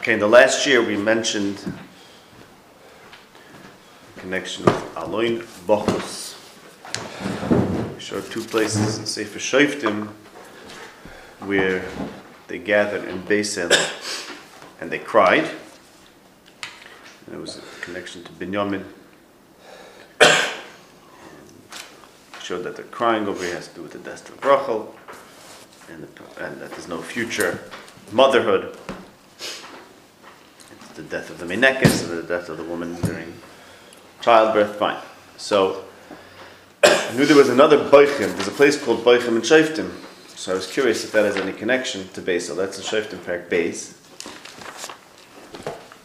Okay, in the last year we mentioned connection with Aloin Bochus. We showed two places in Sefer Shoftim where they gathered in Beisel and they cried. And it was a connection to Binyamin. showed that the crying over here has to do with the death of Rachel and, the, and that there's no future motherhood. The death of the Menekes the death of the woman during childbirth. Fine. So I knew there was another Boichim. There's a place called Boichim and Shoftim. So I was curious if that has any connection to Beisel. That's in Shoftim Parak Beis.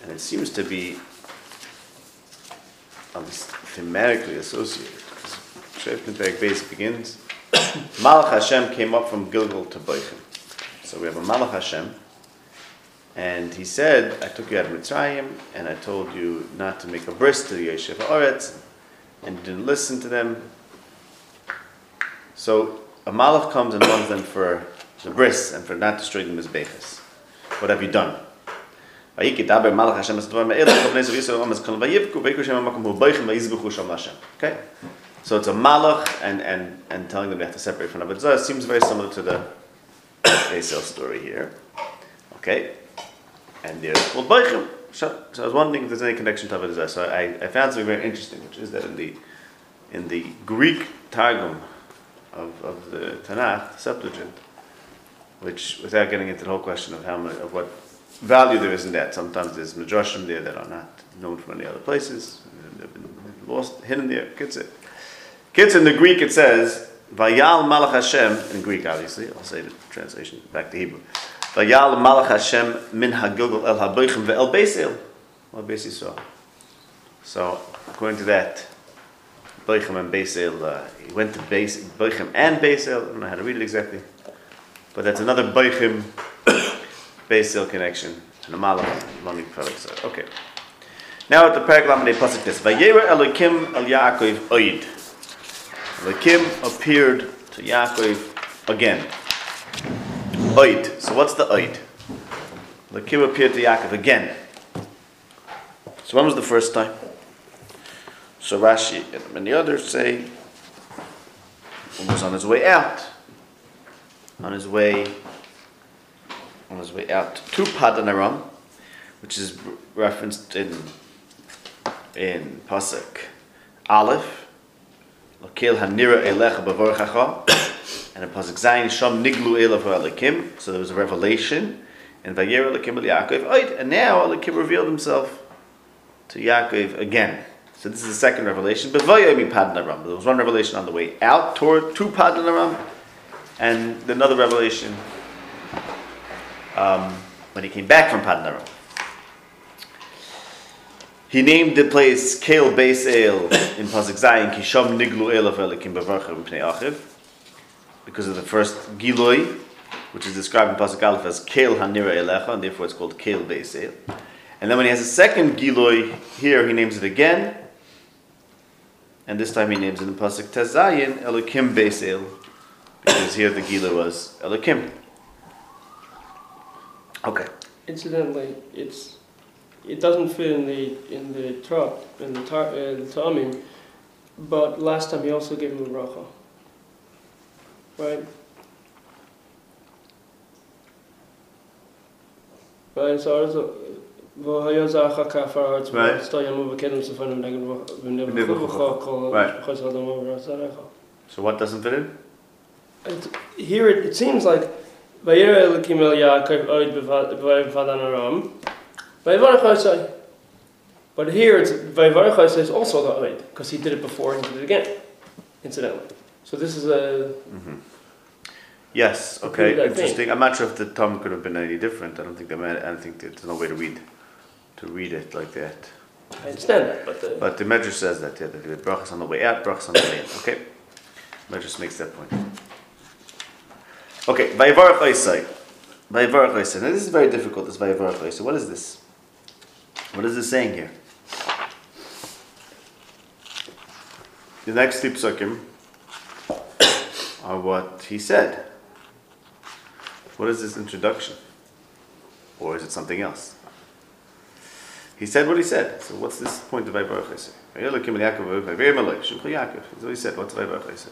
And it seems to be um, thematically associated. Shoftim Parak Beis begins. Malach Hashem came up from Gilgal to Boichim. So we have a Malach Hashem, and he said, I took you out of Mitzrayim, and I told you not to make a bris to the Yeshiva Oretz, and you didn't listen to them. So a Malach comes and warns them for the bris and for not destroying the Mizbeches. What have you done? Okay? So it's a malach and, and, and telling them they have to separate from Avodah It seems very similar to the Beisel story here. Okay? And there's called. So, so I was wondering if there's any connection to Avodah So I, I found something very interesting, which is that in the in the Greek Targum of, of the Tanakh, the Septuagint, which without getting into the whole question of how much, of what value there is in that, sometimes there's midrashim there that are not known from any other places, they've been lost, hidden there. Kids, kids in the Greek it says Vayal Malach Hashem in Greek, obviously. I'll say the translation back to Hebrew. Vayal Malach Hashem min Hagilgal el Haboichem ve'el Beisil. What Beis Yisrael. So, according to that, Boichem and Beisil, uh, he went to Beis, and Beisil. I don't know how to read it exactly, but that's another Boichem Beisil connection and a Malach among the Okay. Now at the Paragraph of Pasuk this. Vayera Elokim el Yaakov Oid. Elokim appeared to Yaakov again. So what's the Oid? Elokim appeared to Yaakov again. So when was the first time? So Rashi and many others say he was on his way out. On his way on his way out to Padan Aram, which is referenced in in Pasuk Aleph, Lokil Hanira Elecha Bavorchacha, and in Pasuk Zayin Sham Niglu Elav Elikim. So there was a revelation, and Vayer Elikim El Yaakov, and now Elikim revealed himself to Yaakov again. So this is the second revelation. But Vayomi Padanaram. There was one revelation on the way out toward to Padanaram, and another revelation um, when he came back from Padanaram. He named the place Kale Beis in Pasuk Zayin Kisham Niglu Elav Elikim Bavarcha Pnei Achiv because of the first Giloi, which is described in Pasuk Aleph as Kale Hanira Elecha, and therefore it's called Kale Beis El. And then when he has a second Giloi here, he names it again, and this time he names it in Pasuk Tezayin Elokim Beis El, because here the Giloi was Elokim. Okay. Incidentally, it's it doesn't fit in the in the Torah in the tar, uh, the Talmud, but last time he also gave him a bracha right? Right, so fun we never So what doesn't fit in? Here it, it seems like Vayera El Yaakov Oid Aram Vayvarach But here it's Vayvarach is also the Oid because he did it before and he did it again, incidentally. So this is a. Mm-hmm. Yes. Okay. Interesting. I'm not sure if the Tom could have been any different. I don't think the I don't think there's no way to read to read it like that. I understand that, but the but the Medrash says that yeah, that the brachas on the way out, brachas on the way in. Okay, Medrash makes that point. Okay, Vayivarach Oisai. Vayivarach Oisai. Now this is very difficult, this Vayivarach Oisai. What is this? What is this saying here? The next three psukim are what he said. What is this introduction? Or is it something else? He said what he said. So what's this point of Vayvarach Oisai? That's what he said. What's Oisai?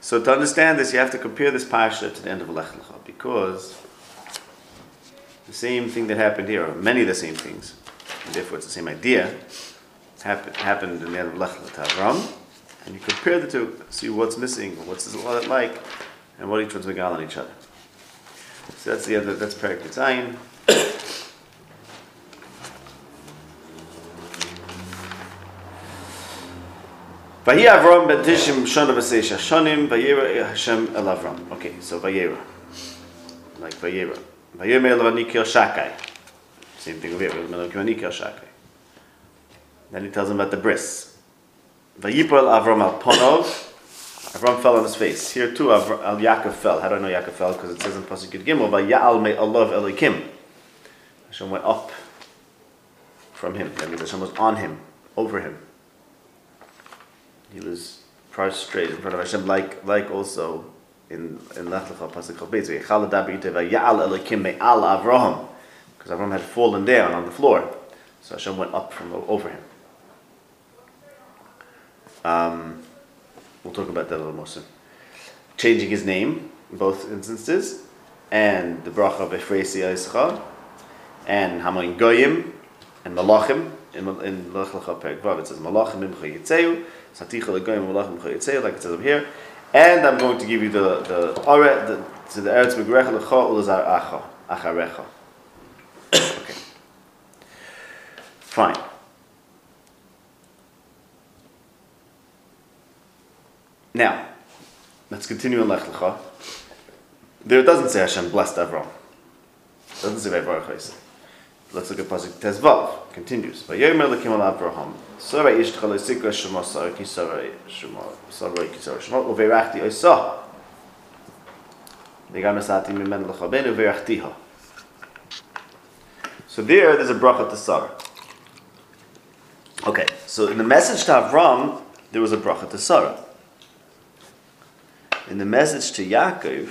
So to understand this, you have to compare this parsha to the end of Lech Lecha because the same thing that happened here, or many of the same things, and therefore it's the same idea, happened, happened in the end of Lech Lecha to Avram, and you compare the two, see what's missing, what's what like, and what each one's megal on each other. So that's the other, that's Perik Zayin. Vayi Avram ben Tishim Shana V'Seisha Shanim Vayera Hashem El Avram. Okay, so Vayera, like Vayera. Vayera Me'el Vanikir Shakai. Same thing over here. Vayera Vanikir Shakai. Then he tells him about the bris. Vayipol Avram Al Ponov. Avram fell on his face. Here too, Avram, Al Yaakov fell. How do I know Yaakov fell? Because it says in Pasuk Yud Gimel, Vayal Me Allah Elikim. Hashem went up from him. That means Hashem was on him, over him. He was prostrate in front of Hashem, like like also in in Lech Lecha Pasuk Chol Beis. Vayal Elikim Me Al Avraham, because Avram had fallen down on the floor, so Hashem went up from over him. Um, we'll talk about that a little more soon. Changing his name in both instances, and the bracha of Efresi Yischa, and Hamoin Goyim, and Malachim. In, in Lech Lecha Vav it says Malachim Imcha Yitzeu, Saticha Legoyim Malachim Imcha Yitzeu, like it says up here. And I'm going to give you the the the to the Eretz Megrecha Lecha Ulazar Acha Acharecha. Okay. Fine. Now, let's continue in Lech Lecha. There it doesn't say Hashem blessed Avram. It doesn't say Vayvarach Chayis. Let's look at Pasuk Tezvav. Continues. Vayomer lekim al Avraham. Sora ish tchalo sikra shema ki sara shema sara ki sara shema uverachti oisa. Vegam esati mimen lechabenu uverachtiha. So there, there's a bracha to Sarah. Okay, so in the message to Avram, there was a bracha to Sarah. In the message to Yaakov,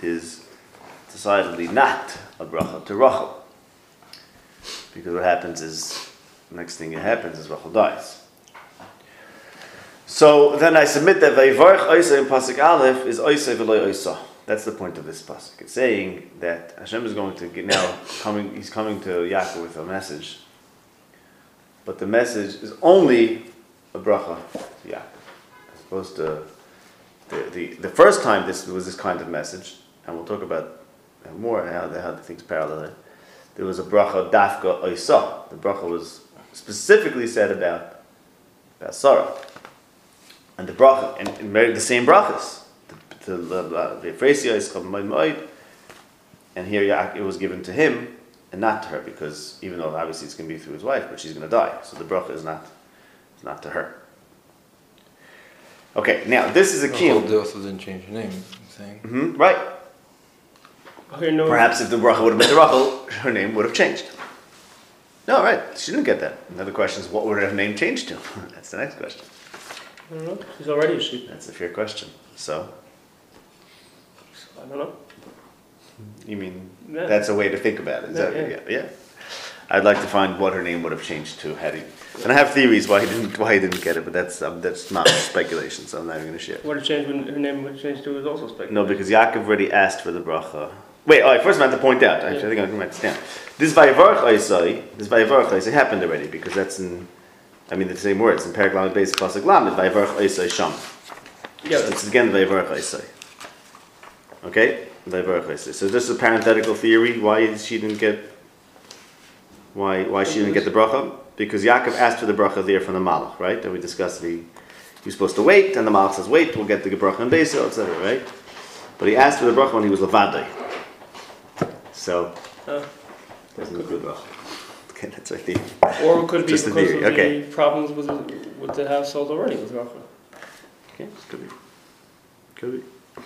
is decidedly not a bracha to Rachel. Because what happens is, the next thing that happens is Rachel dies. So then I submit that Vayvarch Oisa in Pasuk Aleph is Oisa v'loy Oisa. That's the point of this pasuk. It's saying that Hashem is going to get now coming. He's coming to Yaakov with a message, but the message is only a bracha to Yaakov, as opposed to the, the, the first time this was this kind of message, and we'll talk about more how the, how the things parallel. There was a bracha dafka oisa. The bracha was specifically said about about Sarah, and the bracha and, and the same brachas. The Ephrasia is called and here it was given to him and not to her because even though obviously it's going to be through his wife, but she's going to die, so the bracha is not is not to her. Okay, now this is a key. Rachel also didn't change her name. I'm saying. hmm right. Okay, no, Perhaps if the bracha would have been the Rachel, her name would have changed. No, right. She didn't get that. Another question is, what would her name change to? That's the next question. I don't know. She's already a sheep. That's a fair question. So, I don't know. you mean Yeah. that's a way to think about it? Is Yeah, that, yeah. yeah. yeah. I'd like to find what her name would have changed to had he. And I have theories why he didn't why he didn't get it, but that's um, that's not speculation, so I'm not even going to share. What it changed when her name would change to was also speculative. No, because Yaakov already asked for the bracha. Wait, all right, first I have to point out, actually, I think I'm going to stand. This Vayavarach Oisai, this Vayavarach Oisai happened already, because that's in, I mean, the same words, in Paragraph base Pasuk Lamed, Vayavarach Oisai Sham. Yeah, It's again Vayavarach Oisai. Okay? Vayavarach Oisai. So this is a parenthetical theory, why she didn't get, why, why she didn't get the bracha? Because Yaakov asked for the bracha there from the Malach, right? That we discussed, he, he was supposed to wait, and the Malach says, wait, we'll get the bracha and Beis, etc., right? But he asked for the bracha when he was Levadai. So, doesn't look good bracha. Okay, that's right there. or it could be Just because theory, of okay. the problems with the, with the household already with Rachel. Okay, could be. Could be.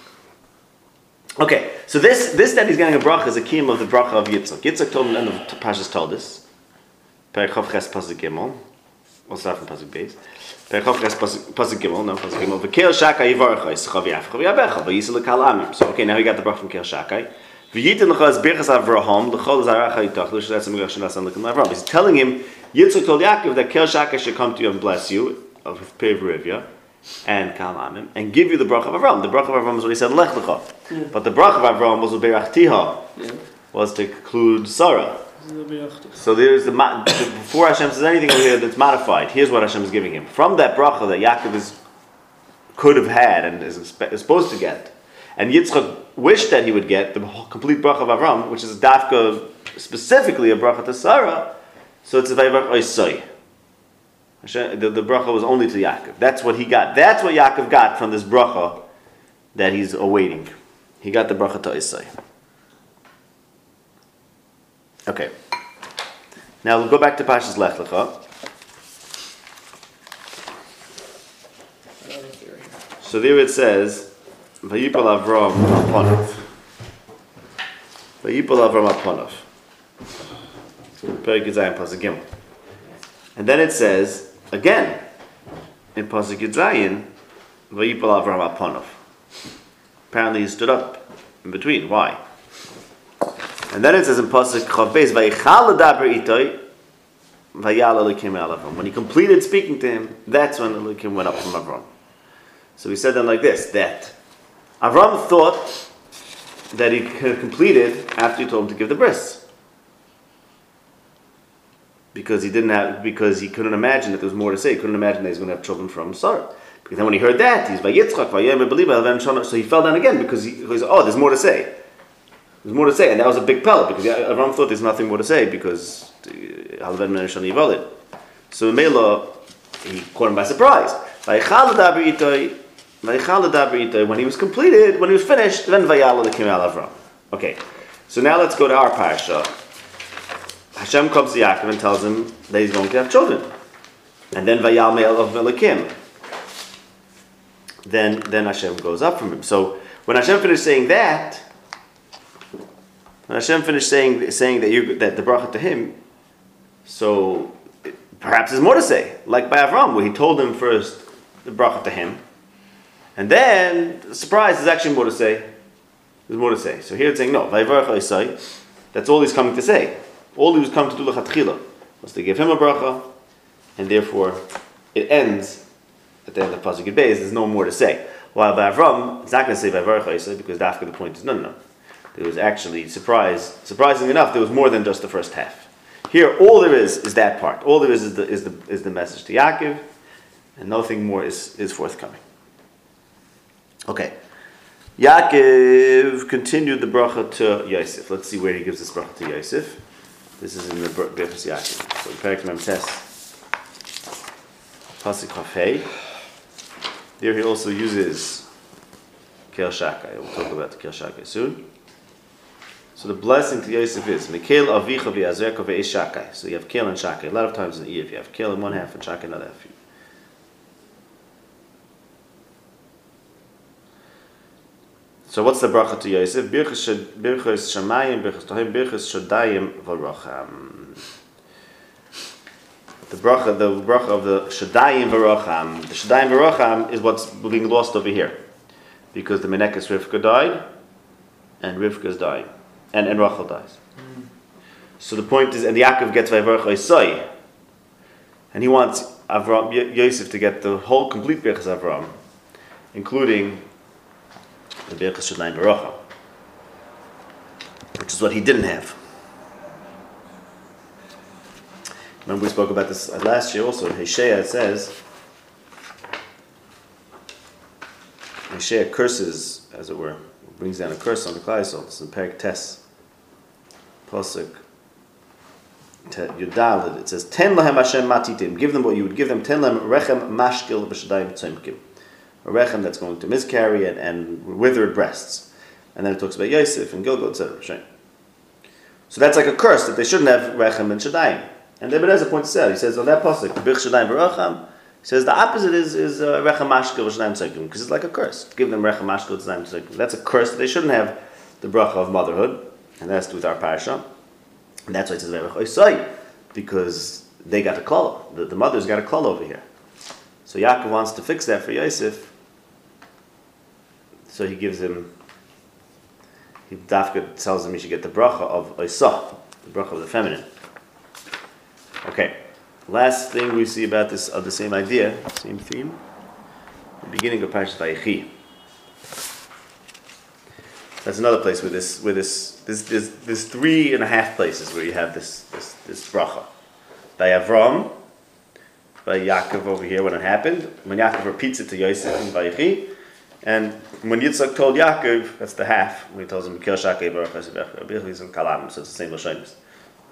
Okay, so this this that he's getting a bracha is a kiyum of the bracha of Yitzchak. Yitzchak told him, and the Pashas told us. Perikov ches pasuk gimel. We'll start from pasuk base. Perikov ches pasuk gimel. No pasuk gimel. V'kel shakai yivarachai s'chav yaf chav yabecha v'yisel lekal amim. So okay, now we got the bracha from Kel shakai. V'yitin l'cha es birchas Avraham, l'chol zaracha yitach, l'sh that's a shenasan l'kim Avraham. He's telling him, Yitzchak told Yaakov that Kel Shaka should come to you and bless you, of Pevrivya, and Kalamim, and give you the bracha of Avraham. The bracha of Avraham is what he said, Lech l'cha. But the bracha of Avraham was Berachtiha, Yeah. was to include Sarah. So there's the, before Hashem says anything over here that's modified. Here's what Hashem is giving him from that bracha that Yaakov is could have had and is, is supposed to get, and Yitzchak wished that he would get the complete bracha of Avram, which is dafka specifically a bracha to Sarah. So it's a vayvach oisai. The, the bracha was only to Yaakov. That's what he got. That's what Yaakov got from this bracha that he's awaiting. He got the bracha to Isai. Okay. Now we'll go back to Pashas Lech Lecha. So there it says, Vayipal Avram Aponov. Vayipal Avram Aponov. Perik Gimel. And then it says, again, in Pasuk Yizayim, Vayipal Avram Aponov. Apparently he stood up in between. Why? And then it says in Pasuk Chavez, Vayichal Adaber Itoi, Vayal Elokim El Avram. When he completed speaking to him, that's when Elokim went up from Avram. So he said then like this that Avram thought that he completed after he told him to give the bris. Because he didn't have because he couldn't imagine that there was more to say. He couldn't imagine that he's going to have children from Sarah. Because then when he heard that, he's by Yitzchak, Elven Shana, so he fell down again because he, he said, Oh, there's more to say. There's more to say, and that was a big pellet because Avram thought there's nothing more to say because uh, Yivalid. So Mela, he caught him by surprise. When he was completed, when he was finished, then Vayala the Kimal Avram. Okay, so now let's go to our parasha. Hashem comes to Yaakov and tells him that he's going to have children. And then Vayal Me'el of Melikim. Then, then Hashem goes up from him. So when Hashem finished saying that, when Hashem finished saying, saying that, you, that the bracha to him, so perhaps there's more to say, like by Avram, where he told him first the bracha to him, and then surprise, there's actually more to say. There's more to say. So here it's saying no. That's all he's coming to say. All he was coming to do lechatchila was to give him a bracha, and therefore it ends at the end of pasuk Beis. There's no more to say. While by Avram, it's not going to say Isai because after the point is no, no, no. There was actually surprise. Surprisingly enough, there was more than just the first half. Here, all there is is that part. All there is is the, is the, is the message to Yaakov, and nothing more is, is forthcoming. Okay. Yaakov continued the bracha to Yosef. Let's see where he gives this bracha to Yosef. This is in the Berachos Yaakov. So, Perak Mem Tes, Pasuk. There he also uses Kel Shakai. We'll talk about the Kel Shakai soon. So the blessing to Yosef is Mikhail Avicha v'Azerka v'Eshakai. So you have Kel and Shakai. A lot of times in the Eve, you have Kel in one half and Shakai in the other half. So what's the bracha to Yosef? Shamayim, Tohim, Shadayim. The bracha, the bracha of the Shadayim v'Rocham. The Shadayim v'Rocham is what's being lost over here, because the Menekes Rivka died, and Rivka is dying, and and Rachel dies. So the point is, and the Yaakov gets Vayvarach Isai, and he wants Avram, Y- Yosef to get the whole complete Birchas Avram, including the Birchas Shadayim Baruch, which is what he didn't have. Remember we spoke about this last year also. Heshea it says, Heshea curses, as it were, brings down a curse on the Klaisol. It's in Perik Tes, Pasuk Yudalid. It says, Ten lahem Hashem matitim. Give them what you would give them. Ten lahem rechem mashkil b'shadayim tzomkim a rechem that's going to miscarry and, and withered breasts. And then it talks about Yosef and Gilgal, etc. So that's like a curse that they shouldn't have rechem and shadayim. And Ibn Ezra points out, he says on that pasuk, Bich shadayim he says the opposite is, is uh, rechem mashkel v'shadayim tzeikim, because it's like a curse. Give them rechem mashkel v'shadayim tzeikim. That's a curse that they shouldn't have the bracha of motherhood, and that's with our parasha. And that's why it says Vayvach Oisai, because they got a klal. The, the mother's got a klal over here. So Yaakov wants to fix that for Yosef. So he gives him he Dafka tells him he should get the bracha of Isah, the bracha of the feminine. Okay, last thing we see about this of the same idea, same theme, the beginning of Parashat Vayechi. That's another place where this, where this, this, there's, there's three and a half places where you have this, this, this bracha. By Avram, by Yaakov over here when it happened, when Yaakov repeats it to Yosef in Vayechi, and when Yitzchak told Yaakov, that's the half, when he tells him, Kil Shakei Baruch Hashem, he's in Kalam, so it's the same Lashonis.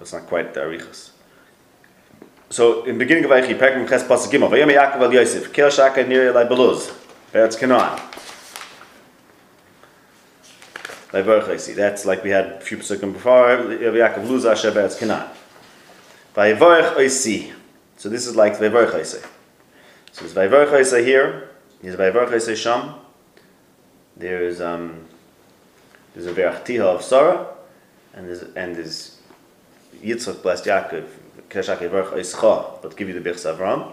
It's not quite the Arichas. So in the beginning of Vayechi, Perkim Ches Pasuk Gimel, Vayom Yaakov al Yosef, Kil Shakei Nir Elai Beluz, Beretz Canaan. That's like we had a few pasukim before. Yaakov Luz Asher Beretz Canaan. By Baruch So this is like Vayvarch Hasi. So there's Vayvarch Hasi here. There's Vayvarch Hasi Sham. There is um. There's a Verach Tiha of Sarah, and there's and there's Yitzchak blessed Yaakov. Keshak Vayvarch Ischa, but give you the Birch Avram,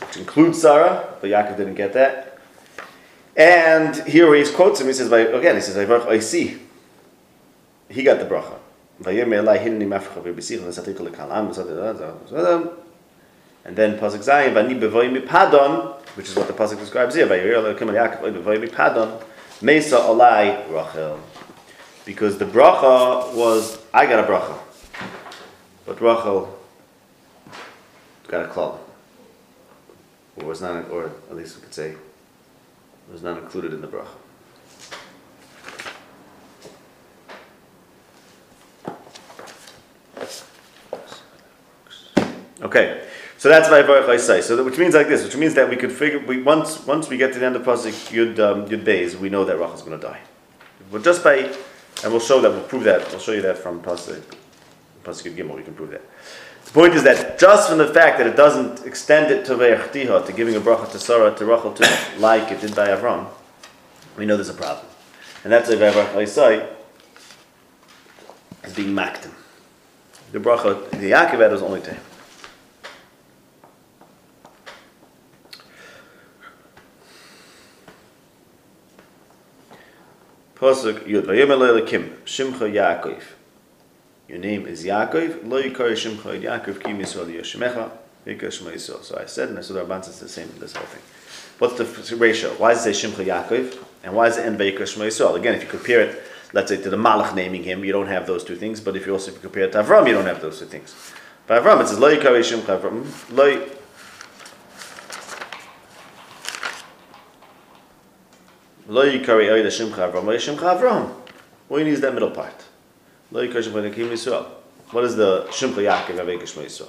which includes Sarah, but Yaakov didn't get that. And here he quotes him, he says, again, he says, Vayvarch Oisi. He got the bracha. And then Pasuk Zayin, bevoy which is what the Pasuk describes here, Vayir bevoy Mesa Rachel. Because the bracha was, I got a bracha. But Rachel got a klal. Or was not, or at least we could say, was not included in the bracha. Okay, so that's Vayvarach I say. So that, which means like this, which means that we could figure we once once we get to the end of pasuk Yud um, Yud Beis, we know that Rachel's going to die. But just by, and we'll show that, we'll prove that. We'll show you that from pasuk pasuk Yud Gimel. We can prove that. The point is that just from the fact that it doesn't extend it to Ve'echtiha, to giving a bracha to Sarah, to Rachel, to like it did by Avram, we know there's a problem. And that's why Ve'evach Isai is being maktim. The bracha, the Yaakov had was only to him. Pasuk Yud. Vayomer Le'elekim, Shimcha Yaakov. Your name is Yaakov. Lo yikar Shimcha Yaakov Kim Yisrael Yoshemecha. Yikar Shema Yisrael. So I said, and I said the Ramban says the same, this whole thing. What's the ratio? Why does it say Shimcha Yaakov? And why does it end Vayikar Shema Yisrael? Again, if you compare it, let's say to the Malach naming him, you don't have those two things. But if you also if you compare it to Avram, you don't have those two things. By Avram, it says Lo yikar Shimcha Avram. Lo Lo yikari oida shimcha Avram, lo shimcha Avram. Do you need that middle part. What is the shimcha Yaakov Avek Shema Yisrael?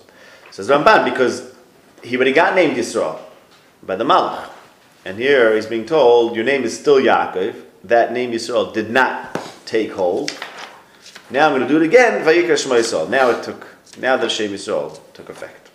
Says Ramban, because he already got named Yisrael by the Malach. And here he's being told, your name is still Yaakov. That name Yisrael did not take hold. Now I'm going to do it again, Vayikar Shema Yisrael. Now it took, now the Shem Yisrael took effect.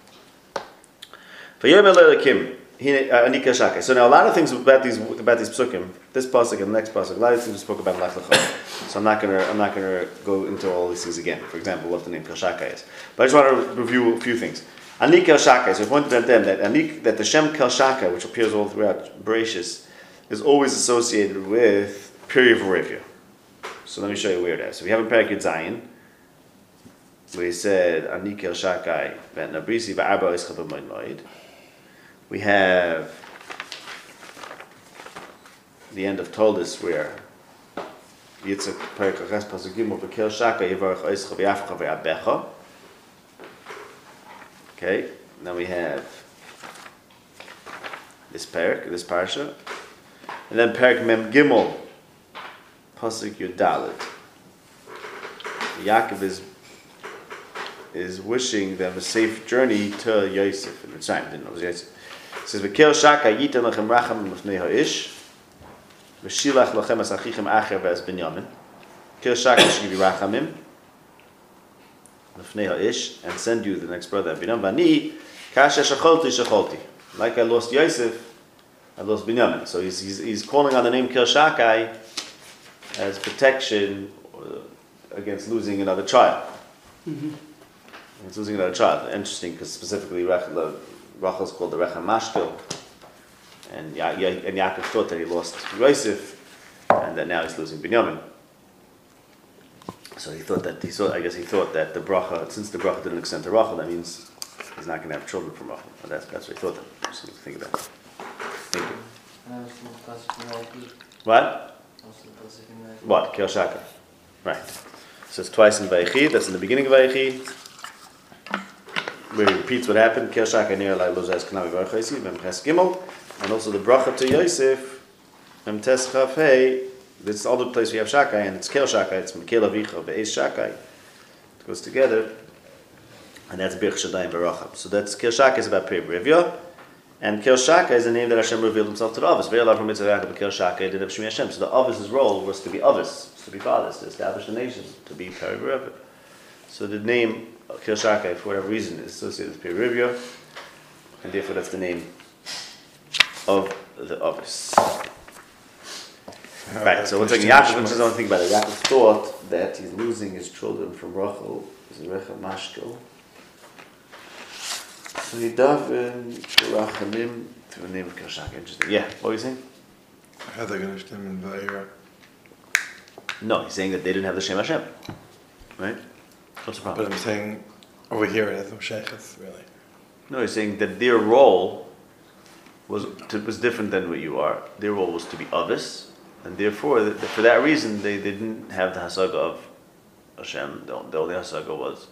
Vayom Uh, so now a lot of things about these about these psukim, this pasuk and the next pasuk, a lot of things we spoke about in Lech Lecha. So I'm not gonna I'm not gonna go into all these things again. For example, what the name Kelshaka is, but I just want to review a few things. Anik Kelshaka. So we pointed at them that Anik that the Shem Kelshaka, which appears all throughout Bereshis, is always associated with period of review. So let me show you where it is. So we have in Parakid Zion, he said Anik Kelshaka, Nabrisi Va'arba Ischab Moed we have the end of Toldus where Yitzchak Perikaches Pasugim of Bekel Shaka Yivarach Oischa V'Yafcha V'Abecha. Okay, now we have this parak, this parsha, and then parak Mem Gimel Pasuk Yudalit. Yaakov is is wishing them a safe journey to Yosef in Mitzrayim. Didn't know it was Yosef says v'kel shaka yitem lechem racham l'fnei ha'ish v'shilach lochem as achichem acher v'as binyamin. Kel shaka you rachamim l'fnei ha'ish and send you the next brother binyamin. V'ani kasha shacholti shacholti. Like I lost Yosef I lost Binyamin. So he's, he's, he's calling on the name Kel Shakai as protection against losing another child. Mm-hmm. It's losing another child. Interesting because specifically Rachel is called the Rechem Mashkel, and, ya- ya- and Yaakov thought that he lost Yosef, and that now he's losing Binyamin. So he thought that he thought. I guess he thought that the bracha, since the bracha didn't extend to Rachel, that means he's not going to have children from Rachel. That's that's what he thought. That. Something to think about. Thank you. What? What? Shaka. Right. So it's twice in Vayechi. That's in the beginning of Vayechi. Where he repeats what happened. And also the bracha to Yosef. This is all the place we have Shakai, and it's Kel Shakai. It's Mekel Avicha Ve'ez Shakai. It goes together. And that's Birch Shaddai Baracham. So that's Kel Shakai is about Pei Rivya. And Kel Shaka is the name that Hashem revealed himself to the Avis. Ve'elav from Mitzvah Yaakov Kel Shaka did Shmi Hashem. So the Avis's role was to be Avis, to be fathers, to establish the nation, to be Peri So the name Kel Shaka, for whatever reason, is associated with Peri and therefore that's the name of the Avis. Right, so what's like Yaakov, one thing about it. Yaakov thought that he's losing his children from Rachel, Rechel Mashkel. So he davened to Rachamim to the name of Kershak. Interesting. Yeah, what were you saying? How they going to stem in Vayera? No, he's saying that they didn't have the Shem Hashem. Right? What's the But? I'm saying over here it has no sheikhs, really. No, he's saying that their role was to, was different than what you are. Their role was to be Avis, and therefore, th- for that reason, they, they didn't have the Hasaga of Hashem. The, the only Hasaga was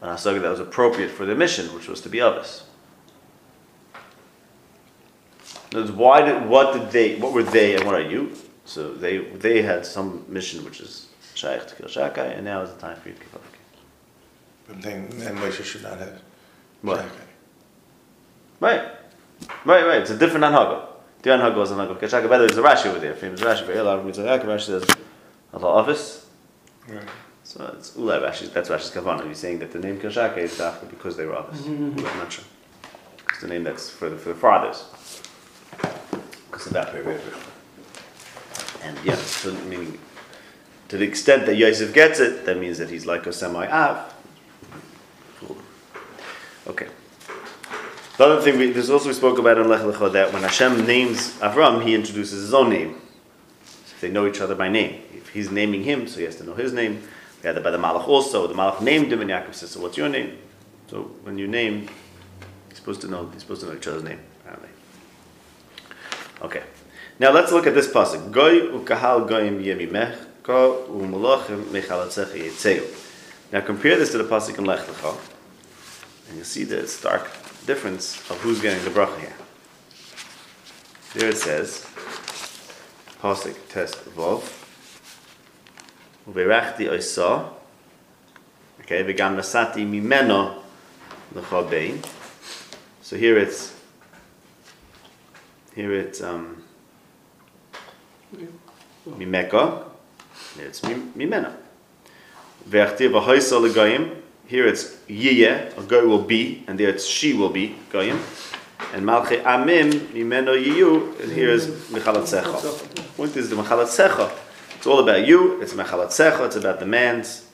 an Hasaga that was appropriate for their mission, which was to be Avis. Words, why did what did they what were they and what are you? So they they had some mission which is Shaykh to kill Shakai, and now is the time for you to kill Shakai. I'm saying and Moshe should not have What? sheikhs. Right, right, right. It's a different anhaga. The anhaga was anhaga. Kachaka. By the way, there's a Rashi over there. Famous Rashi. Very large. Mitzvah Yaakov. Rashi says Allah office. Right. So it's Ulai Rashi. That's Rashi's kavanah. He's saying that the name Kachaka is dafka because they were office. I'm not sure. It's the name that's for the for the fathers. Because of that very very. And yeah, so meaning to the extent that Yosef gets it, that means that he's like a semi av. Okay. The other thing we, there's also we spoke about in Lech Lecha that when Hashem names Avram, he introduces his own name. So they know each other by name, if he's naming him, so he has to know his name. We had that by the Malach also. The Malach named him, and Yaakov says, "So what's your name?" So when you name, you're supposed to know. You're supposed to know each other's name. Apparently. Okay. Now let's look at this pasuk. Goy ukahal goyim yemimech ko yitzeu. Now compare this to the pasuk in Lech Lecha, and you'll see the stark difference of who's getting the bracha here. There it says, pasuk test vov, uberachti oisa, okay, v'gam nasati mimeno lecha bein. So here it's, here it's um, mimeka, here it's mim- mimena. V'achti v'hoisa legoyim, here it's yiyeh, a goy will be, and there it's she will be, goyim. And malche amim, mimeno yiyu, and here is mechalat secha. Point is the mechalat secha. It's all about you, it's mechalat secha, it's about the man's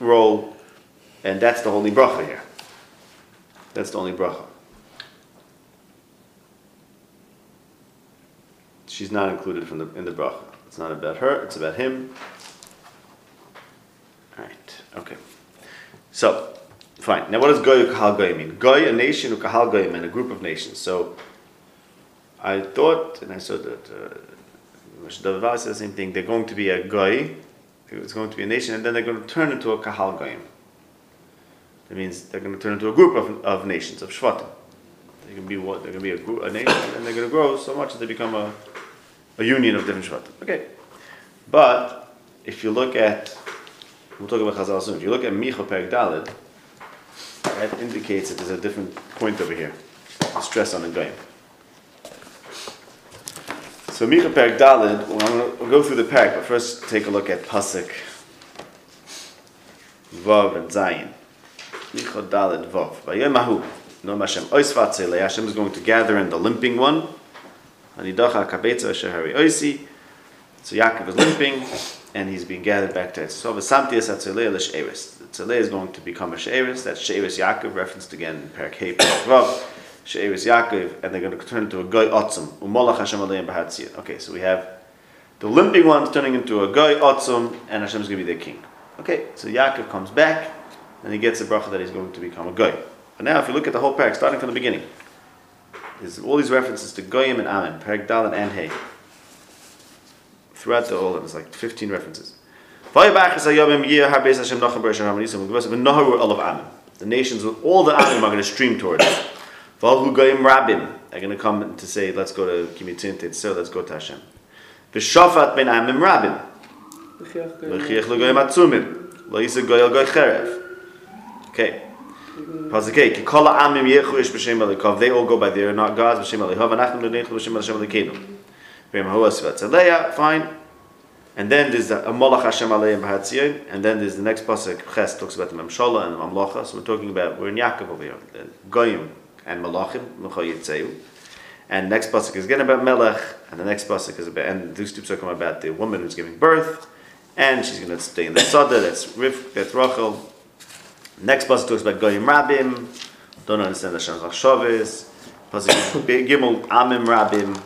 role, and that's the only bracha here. That's the only bracha. She's not included from the, in the bracha. It's not about her, it's about him. Alright, okay. So, fine. Now what does Goy Ukahal Goy mean? Goy, a nation, Ukahal Goy mean a group of nations. So, I thought, and I saw that uh, said the same thing, they're going to be a Goy, it's going to be a nation, and then they're going to turn into a Kahal Goyim. That means they're going to turn into a group of, of nations, of Shvatim. They can be what? They're going to be a, group, a nation, and they're going to grow so much that they become a, a union of different Shvatim. Okay. But, if you look at We'll talk about Chazal soon. If you look at Micha Perek Dalid, that indicates that there's a different point over here. The stress on the goyim. So Micha Perek Dalid, well, we'll go through the parak, but first take a look at Pasuk Vav and Zayin. Micha Dalid Vav. Vayemahu. No Hashem. Oisvatzele. Hashem is going to gather in the limping one. Anidacha Kabetza Shehari Oisi. So Yaakov is limping, and he's being gathered back to L'She'eris. The Tzaleh is going to become a She'eris. That's She'eris Yaakov, referenced again in Perak Vav. She'eris Yaakov, and they're going to turn into a Goy Otzum. Umolach Hashem Aleim. Okay, so we have The limping one's turning into a guy, Otzum, and Hashem's going to be their king. Okay, so Yaakov comes back, and he gets a bracha that he's going to become a guy. But now, if you look at the whole parak, starting from the beginning, there's all these references to Goyim and Amen, parak Dalet and Hey. Throughout the whole, there's like 15 references. The nations, with all the Amen are going to stream towards it. Rabim, they're going to come to say, let's go to Kimitin so let's go to Hashem. V'shafat ben Amim Rabim, v'chiach l'goyim atzumim, lo yisa goyal goy cherev. Okay. Pasukei, ki kol ha'amim yechu ish b'shem they all go by their not gods, b'shem alikov, anachnu l'neichu b'shem Hashem alikenu. Fine. And then there's a Molach Hashem Aleim B'Hatzion, and then there's the next pasuk, Ches, talks about the Memshola and the Mamlocha, so we're talking about, we're in Yaakov over here, the Goyim and Malachim, Mecho Yitzeu. And next pasuk is again about Melech, and the next pasuk is about, and these two talking about the woman who's giving birth, and she's going to stay in the Sada, that's Rif, that's Rachel. Next pasuk talks about Goyim Rabim, don't understand the Shem Chashavis. Pasuk Gimel Amim Rabim,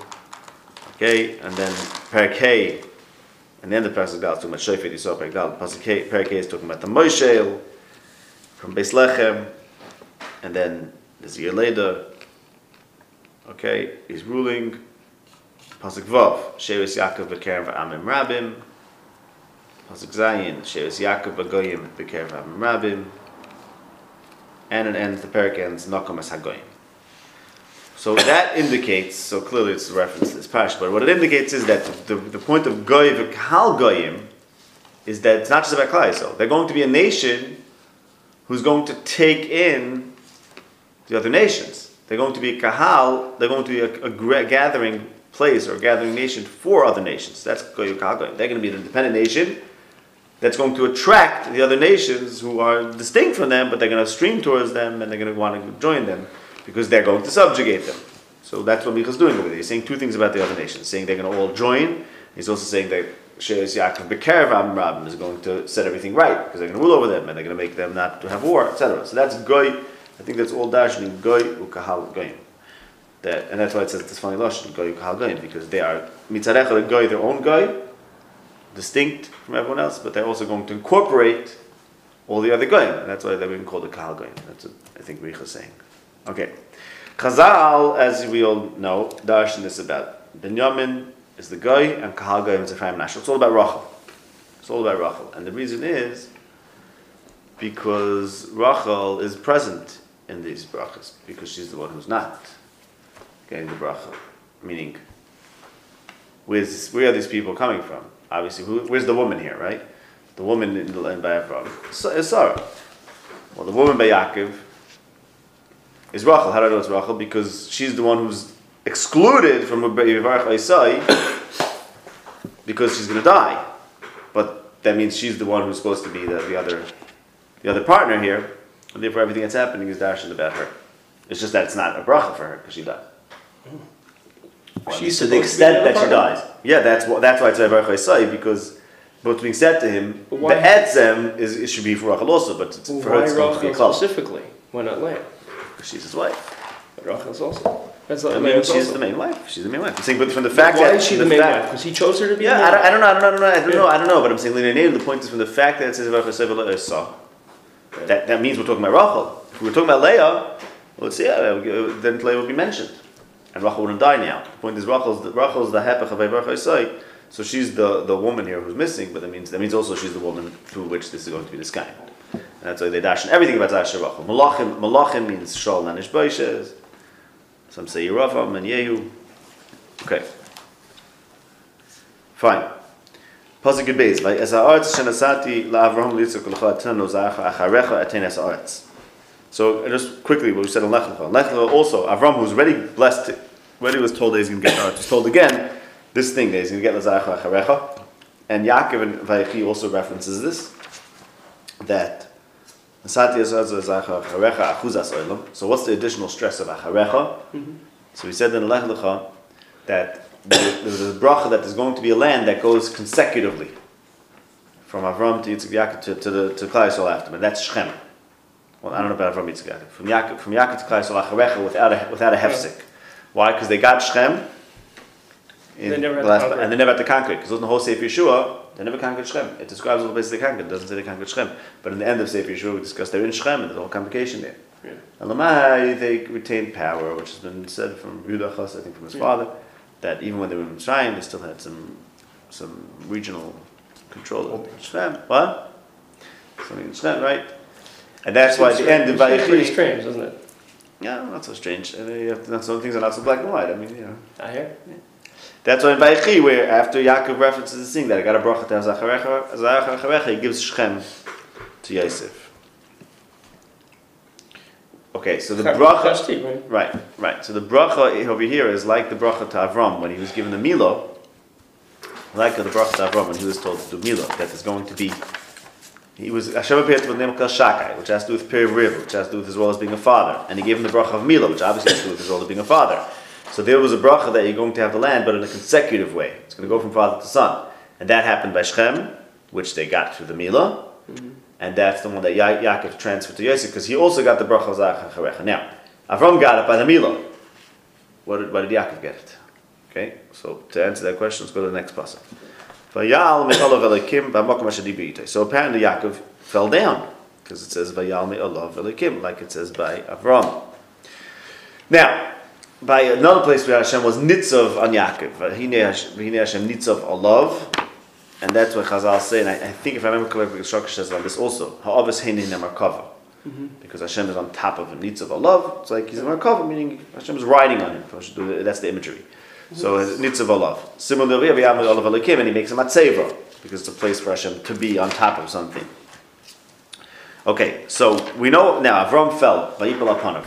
okay, and then Perak Hey, and the end of the Pasuk Dal is talking about Shofet Yisrael Perak Dal. Pasuk Hey- is talking about the Moshe from Beis Lechem, and then there's a year later, okay, he's ruling. Pasuk Vav, Shevis Yaakov Bekerem Amim Rabim. Pasuk Zayin, Shevis Yaakov Begoyim Bekerem Amim Rabim. And it ends, the parak ends, Nokom as Hagoyim. So that indicates, so clearly it's a reference to this parish, but what it indicates is that the, the point of Goy V'Kal Goyim is that it's not just about Klai Yisrael. They're going to be a nation who's going to take in the other nations. They're going to be kahal, they're going to be a, a gathering place or a gathering nation for other nations. That's Goy V'Kal Goyim. They're going to be an independent nation that's going to attract the other nations who are distinct from them, but they're going to stream towards them and they're going to want to join them because they're going to subjugate them. So that's what Micha's doing over there. He's saying two things about the other nations. Saying they're going to all join. He's also saying that Sheres Yaakov Bekerev Am Rabim is going to set everything right because they're going to rule over them and they're going to make them not to have war, etc. So that's Goy. I think that's all darshaning Goy Ukahal Goyim. That, and that's why it says this funny lashon Goy Ukahal Goyim because they are mitzarecha the Goy their own Goy, distinct from everyone else, but they're also going to incorporate all the other Goyim. And that's why they're being called the Kahal Goyim. That's what I think Richa is saying. Okay. Chazal, as we all know, darshan is about Binyamin is the guy and Kahal Goyim is Ephraim Nashal. It's all about Rachel. It's all about Rachel. And the reason is because Rachel is present in these brachas, because she's the one who's not getting the bracha. Meaning, where's, where are these people coming from? Obviously, who, where's the woman here, right? The woman in the land by Ephraim is Sarah. Well, the woman by Yaakov is Rachel. How do I know it's Rachel? Because she's the one who's excluded from Yivarach Isai because she's going to die. But that means she's the one who's supposed to be the, the other the other partner here. And therefore, everything that's happening is darshan about her. It's just that it's not a bracha for her because she died. Well, She's to the supposed to be extent that she dies. Yeah, that's what that's why it's Yivarach Isai because what's being said to him, the etzem is it should be for Rachel also, but it's, for her it's going to be a specifically? Why not Leah? She's his wife. But Rachel's also. That's I mean, she's also. the main wife. She's the main wife. I'm saying, but from the fact Why that is she the the main fact- wife? Because he chose her to be Yeah, I don't, I don't know, I don't know, I don't know, I don't Yeah. know, I don't know, but I'm saying Lina the point is from the fact that it says about Chesed Isa, uh, that that means we're talking about Rachel. If we were talking about Leah, well, see, yeah, then Leah would be mentioned, and Rachel wouldn't die now. The point is Rachel's the, Rachel's the hepech of Yivarach so she's the, the woman here who's missing, but that means that means also she's the woman through which this is going to be described. That's why they dash in everything about Zasher Rachel. Malachim, Malachim means Shaul and Ishbaishes. Some say Yeravam and Yehu. Okay. Fine. Pasuk Beis, like as haaretz shenasati la'Avraham litzuk l'cha etenu zacha acharecha etenes haaretz. So just quickly, what we said on Lech Lecha. Lech Lecha also, Avram, who's already blessed, already was told that he's going to get haaretz, was told again this thing that he's going to get l'zacha acharecha. And Yaakov and Vayechi also references this that So what's the additional stress of acharecha? Mm-hmm. So we said in Lech Lecha that there's a bracha that there's going to be a land that goes consecutively from Avram to Yitzchak Yaakov to, to the to Klai Yisrael after him, and that's Shechem. Well, I don't know about Avram Yitzchak Yaakov. From Yaakov, from Yaakov to Klai Yisrael Acharecha without a without a hefsek. Why? Because they got Shechem, in They never had the last, and they never had to conquer it because in the whole Sefer Yeshua they never conquered Shem. It describes all the places they conquered. It doesn't say they conquered Shem. But in the end of Sefer Yeshua, we discussed they're in Shem and there's a whole complication there. Yeah. And Lamai, they retained power, which has been said from Yudachas, I think from his Yeah. father, that even when they were in Mitzrayim, they still had some some regional control of Shem. What? Something in Shem, right? And that's why at the end of It's pretty strange, isn't it? yeah, not so strange. And you have to, not some things are not so black and white. I mean, you know. I hear. That's why in Vayechi, where after Yaakov references the thing that I got a bracha to Zacharecha, he gives Shechem to Yosef. Okay, so the bracha. Right? Right. So the bracha over here is like the bracha to Avram when he was given the Milo. Like the bracha to Avram when he was told to do Milo, that is going to be. He was Hashem appeared to him name of Shakai, which has to do with Peri Riv, which has to do with his role as being a father, and he gave him the bracha of Milo, which obviously has to do with his role as being a father. So there was a bracha that you're going to have the land, but in a consecutive way. It's going to go from father to son, and that happened by Shechem, which they got through the Milo, mm-hmm. and that's the one that Ya- Yaakov transferred to Yosef because he also got the bracha of Zacharecha. Now, Avram got it by the Mila. What did, why did Yaakov get it? Okay, so to answer that question, let's go to the next passage. Vayal me'olav elikim b'makom asher diber itay. So apparently Yaakov fell down because it says Vayal me'olav elikim, like it says by Avram. Now, by another place where Hashem was Nitzav on Yaakov, V'hinei Hashem nitzov olav, and that's what Chazal say, and I, I think if I remember correctly, structure says on this also, ha'avis heini nemarkava. Mm-hmm. Because Hashem is on top of him, nitzav olav, it's like he's a markava, meaning Hashem is riding on him. That's the imagery. Mm-hmm. So uh, nitzav olav. Similarly, we have olav alikim, and he makes a matzeva, because it's a place for Hashem to be on top of something. Okay, so we know now Avram fell, vayipal apanav.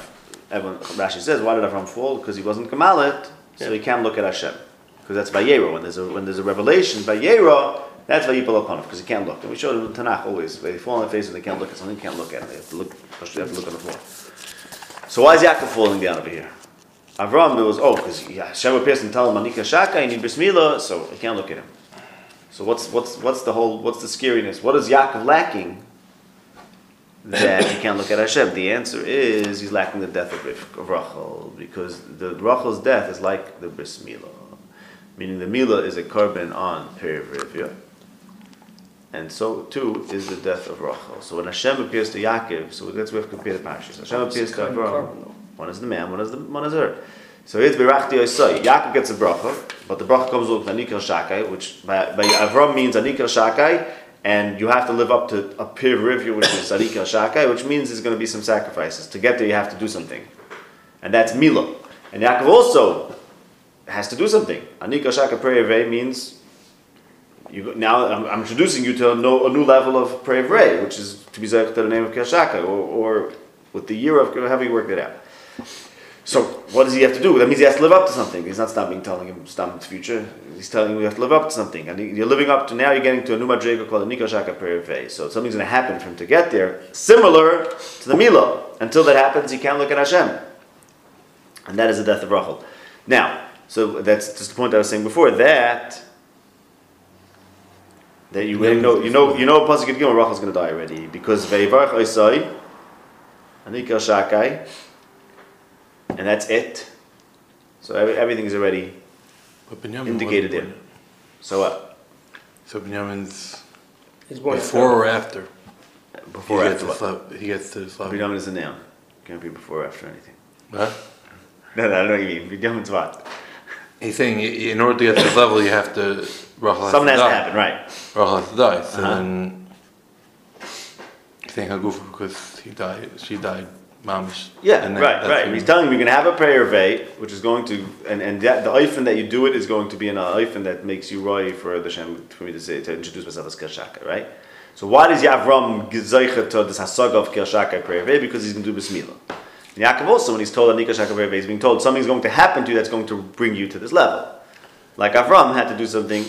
Everyone, Rashi says, why did Avram fall? Because he wasn't kamalit, so Yeah. he can't look at Hashem. Because that's Vayera. When there's a when there's a revelation, Vayera, that's Vayipal Apanov, because he can't look. And we showed in Tanakh always, they fall on their face and they can't look at something, they can't look at it. They have to look, they have to look on the floor. So why is Yaakov falling down over here? Avram, there was, oh, because Hashem appears and tell him, Manika Shaka, you need Bismillah, so he can't look at him. So what's, what's, what's the whole, what's the scariness? What is Yaakov lacking that he can't look at Hashem? The answer is he's lacking the death of, Rif- of Rachel, because the Rachel's death is like the Bris Milah. Meaning the Milah is a carbon on Peri Rivya. And so too is the death of Rachel. So when Hashem appears to Yaakov, so that's where we have to compare the parashas. Hashem appears to Avram. One is the man, one is the one is her. So it's Berachti Yosai. Yaakov gets a bracha, but the bracha comes with Anikar Shakai, which by, by Avram means Anikar Shakai, and you have to live up to a Pir Rivya, which is Anikar Shakai, which means there's going to be some sacrifices. To get there, you have to do something. And that's Mila. And Yaakov also has to do something. Anikar Shakai Pir means you now I'm, I'm introducing you to a, no, a new level of Pir which is to be Zayach to the name of Kashaka, or, or with the year of however you work it out. So what does he have to do? That means he has to live up to something. He's not stopping telling him stop the future. He's telling him you have to live up to something, and you're living up to now. You're getting to a new madriga called a nikoshaka perivei. So something's going to happen for him to get there, similar to the Milo. Until that happens, he can't look at Hashem, and that is the death of Rachel. Now, so that's just the point I was saying before. That that you already know, you know, you know, Pasuk Gimel, Rachel's going to die already because veivarch oisai, anikal shakai, and that's it. So every, everything is already But Binyamin indicated wasn't there. So what? So Binyamin's He's born before or after? Before or he after gets what? this level, he gets to this level. Binyamin is a noun. Can't be before or after anything. Huh? No, no, I don't know what you mean. Binyamin's what? He's saying in order to get to this level, you have to Rachel has Something to has to happen, right? Rachel has to die. So Uh-huh. then, he's saying Hagufa because he died. She died, mamish. Yeah, And then right, that's right. when- He's telling you we're going to have a prayer vay, which is going to, and, and that, the oifen that you do it is going to be an oifen that makes you roy for the Shem, for me to say, to introduce myself as Kershaka, right? So why does Yavram gezeicha to this hasaga of Kershaka prayer vay? Because he's going to do bismillah. And Yaakov also, when he's told Anika Shaka prayer vay, he's being told something's going to happen to you that's going to bring you to this level. Like Avram had to do something.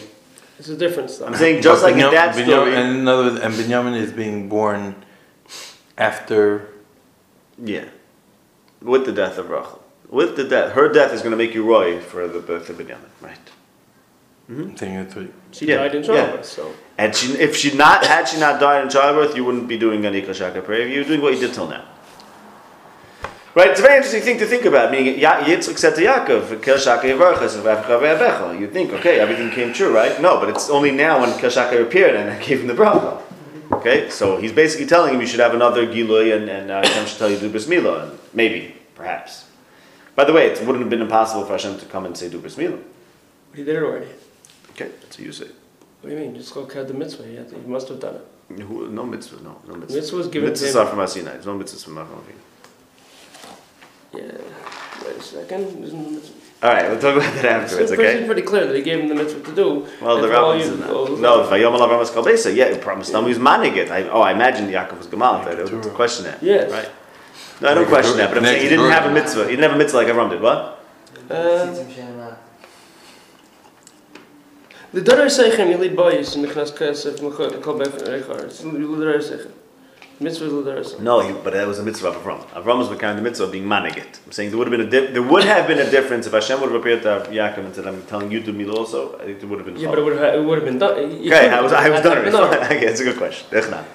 It's a difference, though. I'm saying just But like in that Binyam- story. And in other words, and Binyamin is being born after. Yeah. With the death of Rachel. With the death. Her death is going to make you roy for the birth of Binyamin, right? Mm-hmm. I'm that's what. She Yeah, died in yeah. childbirth, so And she, if she not had she not died in childbirth, you wouldn't be doing Anika Shaka prayer. You're doing what you did till now. Right, it's a very interesting thing to think about. Meaning, Ya- Yitzchak said to Yaakov, "Kel shaka yivarchas and v'afka ve'abecha." You think, okay, everything came true, right? No, but it's only now when Kel shaka appeared and I gave him the bracha. Okay, so he's basically telling him you should have another gilui and and uh, Hashem should tell you to do bris milah, and maybe, perhaps. By the way, it wouldn't have been impossible for Hashem to come and say do bris milah. But he did it already. Okay, that's what you say. What do you mean? Just go cut the mitzvah. He, to- he must have done it. Who- No mitzvah, no, no mitzvah. Mitzvah was given to Mitzvahs him. are from Asinai. There's no mitzvahs from Avinu. Yeah. Wait a second. Isn't the mitzvah? All right, we'll talk about that afterwards. pretty, Okay. pretty clear that he gave him the mitzvah to do. Well, and the for all rabbis you- in that. all- No, Vayom Avram Avram Besa. Yeah, it promised them he was manning it. I, oh, I imagine Yaakov was Gamal. I don't question that. Yes. Right. No, I don't question that. But I'm saying he didn't have a mitzvah. He didn't have a mitzvah like Avram did. What? Tzitzim she'ena. The Darar Seichem Yelid Boyis in the Knas Kesef Kol Bef Rechar. It's the Darar Seichem. Mitzvah is the Darar Seichem. No, he, but that was a mitzvah of Avram. Avram was kind of the mitzvah of being manning. I'm saying there would have been a di- there would have been a difference if Hashem would have appeared to Yaakov and said, "I'm telling you to me also." I think there would have been. Yeah, but it would have, it would have been done. Okay, I was I was done. had already. to be done. Okay, it's a good question.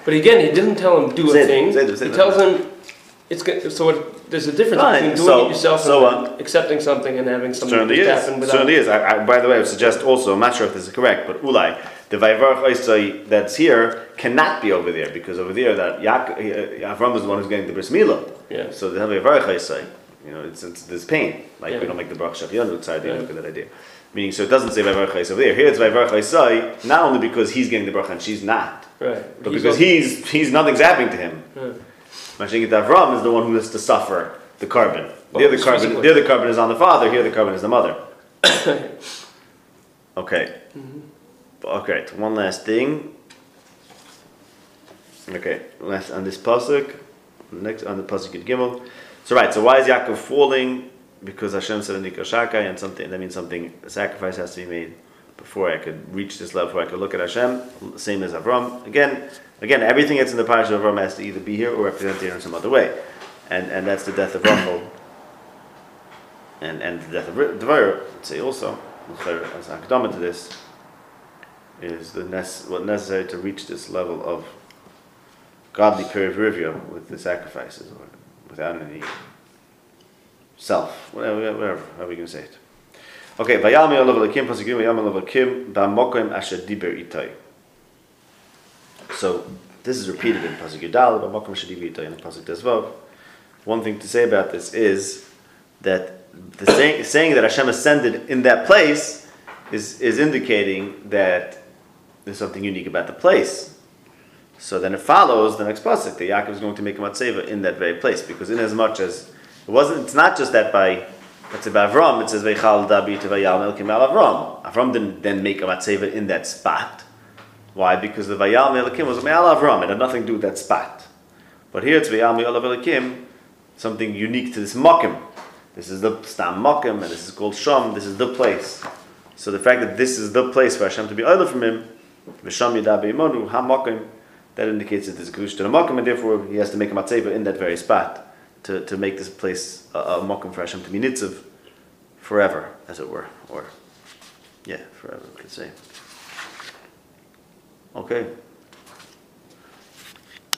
But again, he didn't tell him do a it, thing. it, say he tells him it's good. So it, there's a difference Fine, between doing so- it yourself so and uh, accepting something and having something Certainly just is. happen without. Certainly is. I, I, by the way, I would suggest also, I'm not sure if this is correct, but Ulai, the Vayvarach Oisai that's here cannot be over there because over there that Yaak, uh, Avram is the one who's getting the bris milah. Yeah. So the Vayvarach Oisai, you know, it's, it's there's pain. Like Yeah. we don't make the Baruch Shachianu side, Yeah. look at that idea. Meaning, so it doesn't say Vayvarach Oisai over there. Here it's Vayvarach Oisai, not only because he's getting the bracha and she's not, Right. but He's because he's he's nothing's happening to him. Yeah. Avram is the one who has to suffer the carbon. Well, the other carbon, the other carbon is on the father. Here, the carbon is the mother. okay. Okay. One last thing. Okay. Last on this pasuk. Next on the pasuk in Gimel. So right. So why is Yaakov falling? Because Hashem said Nikar Shakai, and something that means something. A sacrifice has to be made before I could reach this level. Before I could look at Hashem. Same as Avram. Again. Again, everything that's in the parasha of Avram has to either be here or represented here in some other way, and and that's the death of Rachel, and and the death of Devar. Say also as an to this is the nece- what necessary to reach this level of godly perivivia with the sacrifices or without any self, whatever, whatever, however you can say it. Okay, vayami olav elakim pasuk vayami olav elakim ba'mokim asher diber itai. So this is repeated in pasuk Yudal, ba'mokim asher diber itai, and pasuk Tezvav. One thing to say about this is that the saying, saying that Hashem ascended in that place is, is indicating that there's something unique about the place. So then it follows the next pasuk that Yaakov is going to make a matzeva in that very place because in as much as it wasn't, it's not just that by let's by Avram it says veichal dabi melkim al Avram. Avram didn't then make a matzeva in that spot. Why? Because the vayal melkim was me'al Avram. It had nothing to do with that spot. But here it's vayal me'al Avelikim, something unique to this makim. This is the stam makim, and this is called shom. This is the place. So the fact that this is the place for Hashem to be idle from him, v'sham yadabe imonu ha makim, that indicates that there's a kedusha to the makim, and therefore he has to make a matzeva in that very spot to, to make this place a, a makim for Hashem to be nitziv forever, as it were, or yeah, forever we could say. Okay.